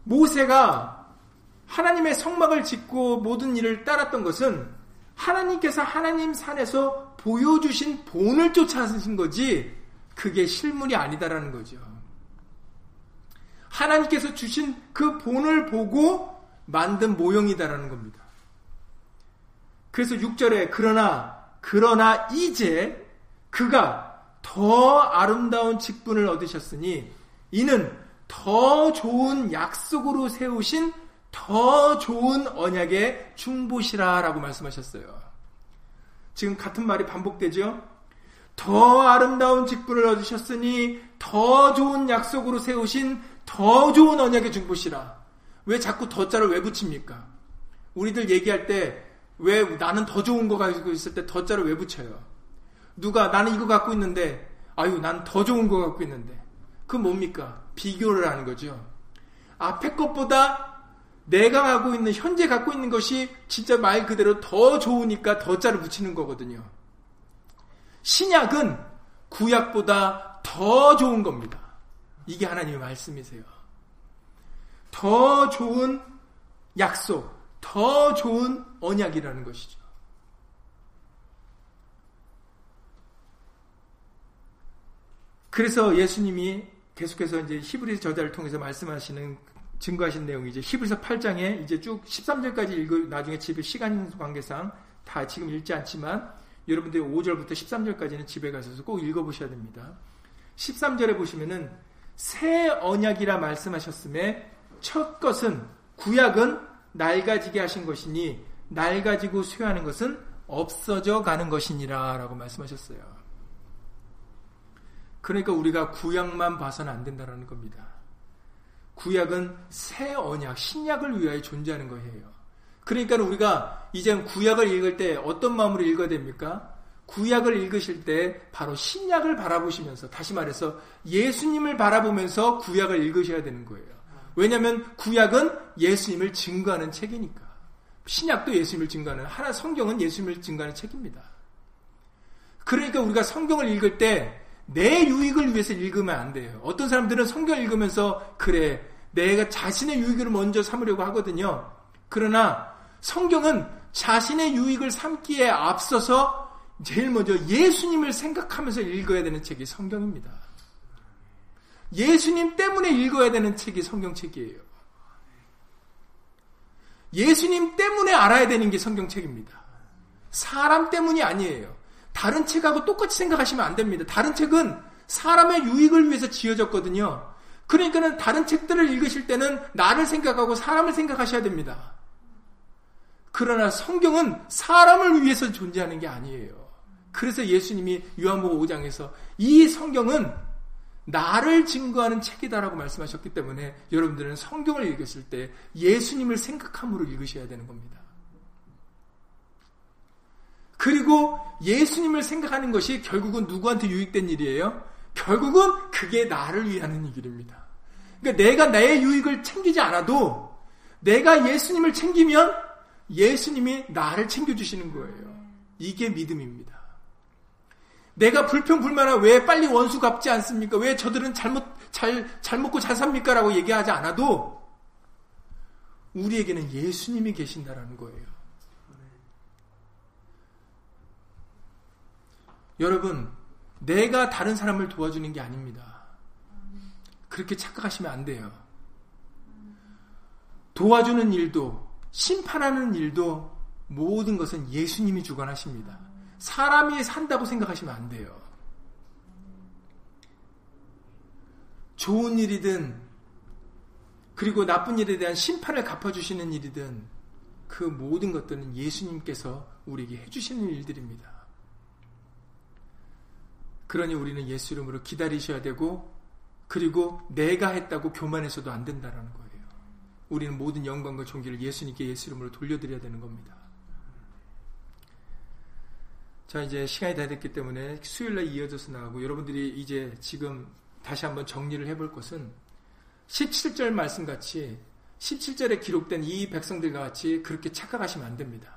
모세가 하나님의 성막을 짓고 모든 일을 따랐던 것은 하나님께서 하나님 산에서 보여주신 본을 쫓아하신 거지 그게 실물이 아니다라는 거죠. 하나님께서 주신 그 본을 보고 만든 모형이다라는 겁니다. 그래서 6절에 그러나 그러나 이제 그가 더 아름다운 직분을 얻으셨으니 이는 더 좋은 약속으로 세우신 더 좋은 언약의 중보시라라고 말씀하셨어요. 지금 같은 말이 반복되죠? 더 아름다운 직분을 얻으셨으니 더 좋은 약속으로 세우신 더 좋은 언약의 중보시라. 왜 자꾸 더 자를 왜 붙입니까? 우리들 얘기할 때 왜 나는 더 좋은 거 가지고 있을 때 더 자를 왜 붙여요? 누가 나는 이거 갖고 있는데 아유 난 더 좋은 거 갖고 있는데 그 뭡니까? 비교를 하는 거죠. 앞에 것보다 내가 갖고 있는 현재 갖고 있는 것이 진짜 말 그대로 더 좋으니까 더 자를 붙이는 거거든요. 신약은 구약보다 더 좋은 겁니다. 이게 하나님의 말씀이세요. 더 좋은 약속, 더 좋은 언약이라는 것이죠. 그래서 예수님이 계속해서 이제 히브리 저자를 통해서 말씀하시는 증거하신 내용이 이제 히브리서 8장에 이제 쭉 13절까지 읽어 나중에 집에 시간 관계상 다 지금 읽지 않지만 여러분들이 5절부터 13절까지는 집에 가셔서 꼭 읽어보셔야 됩니다. 13절에 보시면은 새 언약이라 말씀하셨음에 첫 것은 구약은 낡아지게 하신 것이니 낡아지고 쇠하는 것은 없어져 가는 것이니라 라고 말씀하셨어요. 그러니까 우리가 구약만 봐서는 안 된다는 겁니다. 구약은 새 언약, 신약을 위하여 존재하는 거예요. 그러니까 우리가 이제 구약을 읽을 때 어떤 마음으로 읽어야 됩니까? 구약을 읽으실 때 바로 신약을 바라보시면서 다시 말해서 예수님을 바라보면서 구약을 읽으셔야 되는 거예요. 왜냐하면 구약은 예수님을 증거하는 책이니까. 신약도 예수님을 증거하는 하나 성경은 예수님을 증거하는 책입니다. 그러니까 우리가 성경을 읽을 때 내 유익을 위해서 읽으면 안 돼요. 어떤 사람들은 성경 을 읽으면서 그래 내가 자신의 유익을 먼저 삼으려고 하거든요. 그러나 성경은 자신의 유익을 삼기에 앞서서 제일 먼저 예수님을 생각하면서 읽어야 되는 책이 성경입니다. 예수님 때문에 읽어야 되는 책이 성경책이에요. 예수님 때문에 알아야 되는 게 성경책입니다. 사람 때문이 아니에요. 다른 책하고 똑같이 생각하시면 안 됩니다. 다른 책은 사람의 유익을 위해서 지어졌거든요. 그러니까는 다른 책들을 읽으실 때는 나를 생각하고 사람을 생각하셔야 됩니다. 그러나 성경은 사람을 위해서 존재하는 게 아니에요. 그래서 예수님이 요한복음 5장에서 이 성경은 나를 증거하는 책이다라고 말씀하셨기 때문에 여러분들은 성경을 읽으실 때 예수님을 생각함으로 읽으셔야 되는 겁니다. 그리고 예수님을 생각하는 것이 결국은 누구한테 유익된 일이에요? 결국은 그게 나를 위하는 일입니다. 그러니까 내가 내 유익을 챙기지 않아도 내가 예수님을 챙기면 예수님이 나를 챙겨주시는 거예요. 이게 믿음입니다. 내가 불평불만하 왜 빨리 원수 갚지 않습니까? 왜 저들은 잘못, 잘, 잘 먹고 잘 삽니까? 라고 얘기하지 않아도 우리에게는 예수님이 계신다라는 거예요. 여러분, 내가 다른 사람을 도와주는 게 아닙니다. 그렇게 착각하시면 안 돼요. 도와주는 일도, 심판하는 일도 모든 것은 예수님이 주관하십니다. 사람이 산다고 생각하시면 안 돼요. 좋은 일이든 그리고 나쁜 일에 대한 심판을 갚아주시는 일이든 그 모든 것들은 예수님께서 우리에게 해주시는 일들입니다. 그러니 우리는 예수 이름으로 기다리셔야 되고 그리고 내가 했다고 교만해서도 안 된다라는 거예요. 우리는 모든 영광과 존귀를 예수님께 예수 이름으로 돌려드려야 되는 겁니다. 자, 이제 시간이 다 됐기 때문에 수요일날 이어져서 나가고 여러분들이 이제 지금 다시 한번 정리를 해볼 것은 17절 말씀 같이 17절에 기록된 이 백성들과 같이 그렇게 착각하시면 안 됩니다.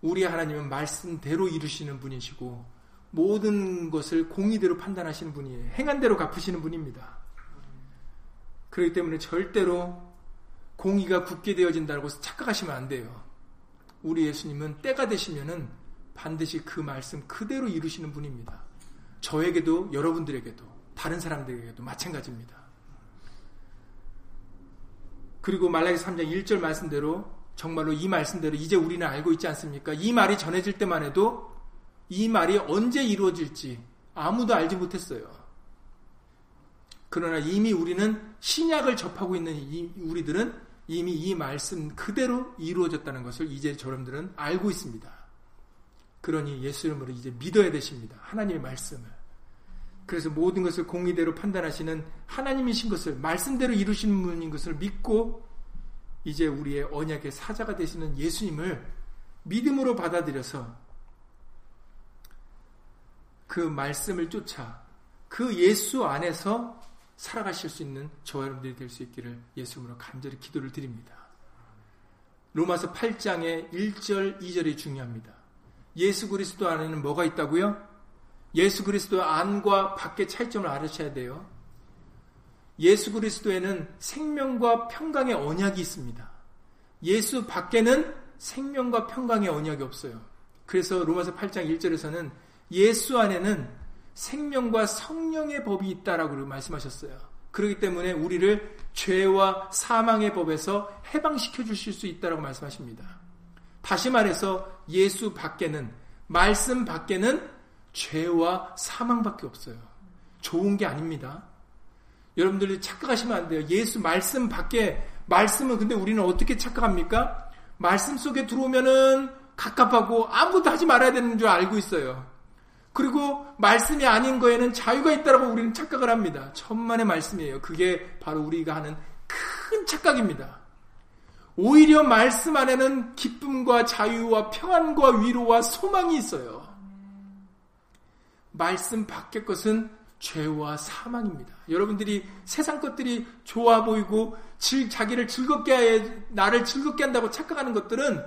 우리 하나님은 말씀대로 이루시는 분이시고 모든 것을 공의대로 판단하시는 분이에요. 행한 대로 갚으시는 분입니다. 그렇기 때문에 절대로 공의가 굳게 되어진다고 착각하시면 안 돼요. 우리 예수님은 때가 되시면은 반드시 그 말씀 그대로 이루시는 분입니다. 저에게도 여러분들에게도 다른 사람들에게도 마찬가지입니다. 그리고 말라기 3장 1절 말씀대로 정말로 이 말씀대로 이제 우리는 알고 있지 않습니까? 이 말이 전해질 때만 해도 이 말이 언제 이루어질지 아무도 알지 못했어요. 그러나 이미 우리는 신약을 접하고 있는 우리들은 이미 이 말씀 그대로 이루어졌다는 것을 이제 저러분들은 알고 있습니다. 그러니 예수 이름으로 이제 믿어야 되십니다. 하나님의 말씀을. 그래서 모든 것을 공의대로 판단하시는 하나님이신 것을 말씀대로 이루시는 분인 것을 믿고 이제 우리의 언약의 사자가 되시는 예수님을 믿음으로 받아들여서 그 말씀을 쫓아 그 예수 안에서 살아가실 수 있는 저와 여러분들이 될 수 있기를 예수님으로 간절히 기도를 드립니다. 로마서 8장의 1절, 2절이 중요합니다. 예수 그리스도 안에는 뭐가 있다고요? 예수 그리스도 안과 밖의 차이점을 알으셔야 돼요. 예수 그리스도에는 생명과 평강의 언약이 있습니다. 예수 밖에는 생명과 평강의 언약이 없어요. 그래서 로마서 8장 1절에서는 예수 안에는 생명과 성령의 법이 있다라고 말씀하셨어요. 그렇기 때문에 우리를 죄와 사망의 법에서 해방시켜 주실 수 있다라고 말씀하십니다. 다시 말해서 예수 밖에는 말씀 밖에는 죄와 사망밖에 없어요. 좋은 게 아닙니다. 여러분들이 착각하시면 안 돼요. 예수 말씀 밖에 말씀은 근데 우리는 어떻게 착각합니까? 말씀 속에 들어오면은 갑갑하고 아무것도 하지 말아야 되는 줄 알고 있어요. 그리고 말씀이 아닌 거에는 자유가 있다라고 우리는 착각을 합니다. 천만의 말씀이에요. 그게 바로 우리가 하는 큰 착각입니다. 오히려 말씀 안에는 기쁨과 자유와 평안과 위로와 소망이 있어요. 말씀 밖의 것은 죄와 사망입니다. 여러분들이 세상 것들이 좋아 보이고 자기를 즐겁게 해, 나를 즐겁게 한다고 착각하는 것들은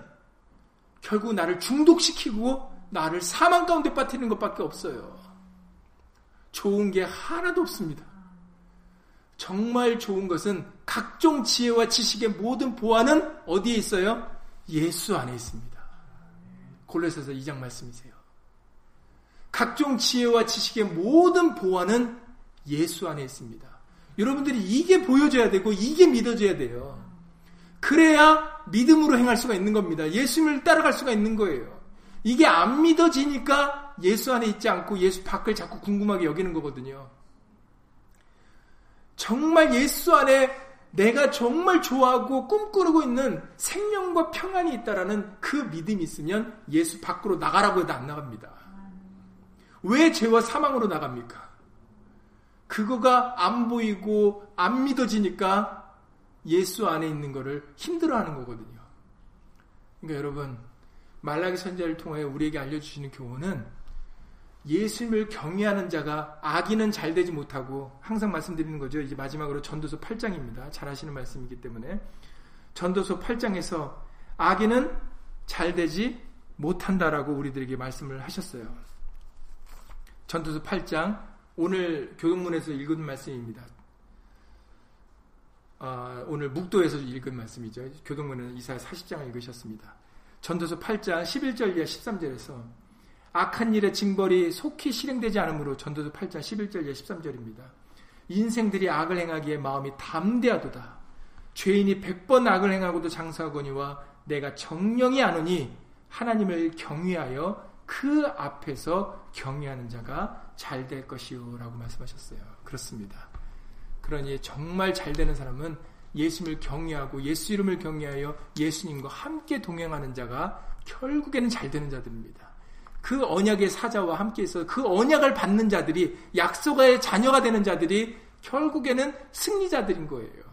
결국 나를 중독시키고 나를 사망 가운데 빠뜨리는 것밖에 없어요. 좋은 게 하나도 없습니다. 정말 좋은 것은 각종 지혜와 지식의 모든 보안은 어디에 있어요? 예수 안에 있습니다. 골로새서 2장 말씀이세요. 각종 지혜와 지식의 모든 보안은 예수 안에 있습니다. 여러분들이 이게 보여져야 되고 이게 믿어져야 돼요. 그래야 믿음으로 행할 수가 있는 겁니다. 예수님을 따라갈 수가 있는 거예요. 이게 안 믿어지니까 예수 안에 있지 않고 예수 밖을 자꾸 궁금하게 여기는 거거든요. 정말 예수 안에 내가 정말 좋아하고 꿈꾸고 있는 생명과 평안이 있다라는 그 믿음이 있으면 예수 밖으로 나가라고 해도 안 나갑니다. 왜 죄와 사망으로 나갑니까? 그거가 안 보이고 안 믿어지니까 예수 안에 있는 거를 힘들어하는 거거든요. 그러니까 여러분 말라기 선자를 통해 우리에게 알려주시는 교훈은 예수님을 경외하는 자가 악인은 잘 되지 못하고 항상 말씀드리는 거죠. 이제 마지막으로 전도서 8장입니다. 잘 아시는 말씀이기 때문에 전도서 8장에서 악인은 잘 되지 못한다라고 우리들에게 말씀을 하셨어요. 전도서 8장 오늘 교동문에서 읽은 말씀입니다. 아, 오늘 묵도에서 읽은 말씀이죠. 교동문은 이사야 40장을 읽으셨습니다. 전도서 8장 11절 이하 13절에서 악한 일의 징벌이 속히 실행되지 않으므로 전도서 8장 11절 이하 13절입니다. 인생들이 악을 행하기에 마음이 담대하도다. 죄인이 백번 악을 행하고도 장사하거니와 내가 정령이 아노니 하나님을 경외하여 그 앞에서 경외하는 자가 잘 될 것이요 라고 말씀하셨어요. 그렇습니다. 그러니 정말 잘 되는 사람은 예수님을 경외하고 예수 이름을 경외하여 예수님과 함께 동행하는 자가 결국에는 잘 되는 자들입니다. 그 언약의 사자와 함께 있어 그 언약을 받는 자들이 약속의 자녀가 되는 자들이 결국에는 승리자들인 거예요.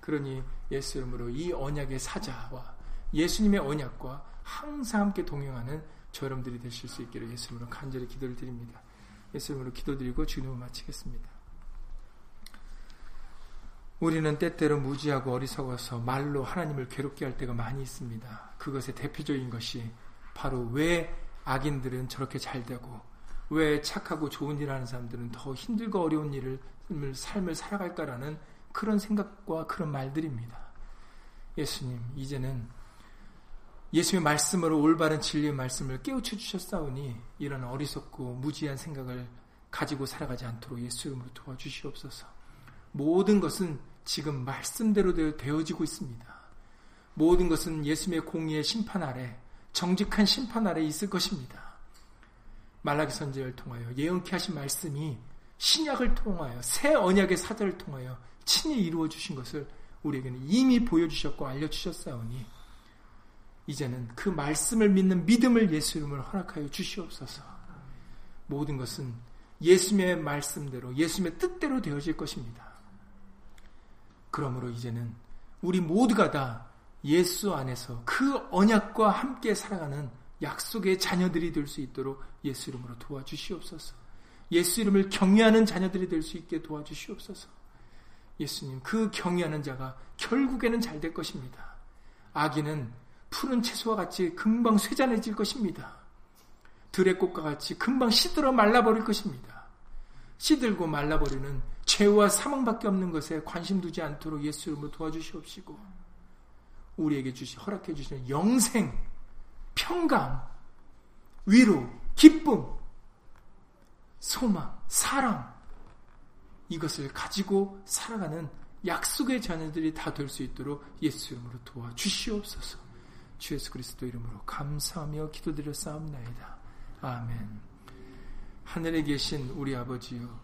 그러니 예수 이름으로 이 언약의 사자와 예수님의 언약과 항상 함께 동행하는 저 여러분들이 되실 수 있기를 예수 이름으로 간절히 기도를 드립니다. 예수 이름으로 기도드리고 주님을 마치겠습니다. 우리는 때때로 무지하고 어리석어서 말로 하나님을 괴롭게 할 때가 많이 있습니다. 그것의 대표적인 것이 바로 왜 악인들은 저렇게 잘 되고 왜 착하고 좋은 일 하는 사람들은 더 힘들고 어려운 일을 삶을 살아갈까라는 그런 생각과 그런 말들입니다. 예수님, 이제는 예수의 말씀으로 올바른 진리의 말씀을 깨우쳐 주셨사오니 이런 어리석고 무지한 생각을 가지고 살아가지 않도록 예수 이름으로 도와주시옵소서. 모든 것은 지금 말씀대로 되어지고 있습니다. 모든 것은 예수님의 공의의 심판 아래 정직한 심판 아래 있을 것입니다. 말라기 선지를 통하여 예언케 하신 말씀이 신약을 통하여 새 언약의 사자를 통하여 친히 이루어 주신 것을 우리에게는 이미 보여주셨고 알려주셨사오니 이제는 그 말씀을 믿는 믿음을 예수 이름을 허락하여 주시옵소서. 모든 것은 예수님의 말씀대로 예수님의 뜻대로 되어질 것입니다. 그러므로 이제는 우리 모두가 다 예수 안에서 그 언약과 함께 살아가는 약속의 자녀들이 될 수 있도록 예수 이름으로 도와주시옵소서. 예수 이름을 경외하는 자녀들이 될 수 있게 도와주시옵소서. 예수님, 그 경외하는 자가 결국에는 잘 될 것입니다. 아기는 푸른 채소와 같이 금방 쇠잔해질 것입니다. 들의 꽃과 같이 금방 시들어 말라버릴 것입니다. 시들고 말라버리는 죄와 사망밖에 없는 것에 관심 두지 않도록 예수 이름으로 도와주시옵시고 우리에게 주시 허락해 주시는 영생, 평강, 위로, 기쁨, 소망, 사랑 이것을 가지고 살아가는 약속의 자녀들이 다 될 수 있도록 예수 이름으로 도와주시옵소서. 주 예수 그리스도 이름으로 감사하며 기도드렸사옵나이다. 아멘. 하늘에 계신 우리 아버지요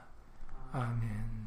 아멘.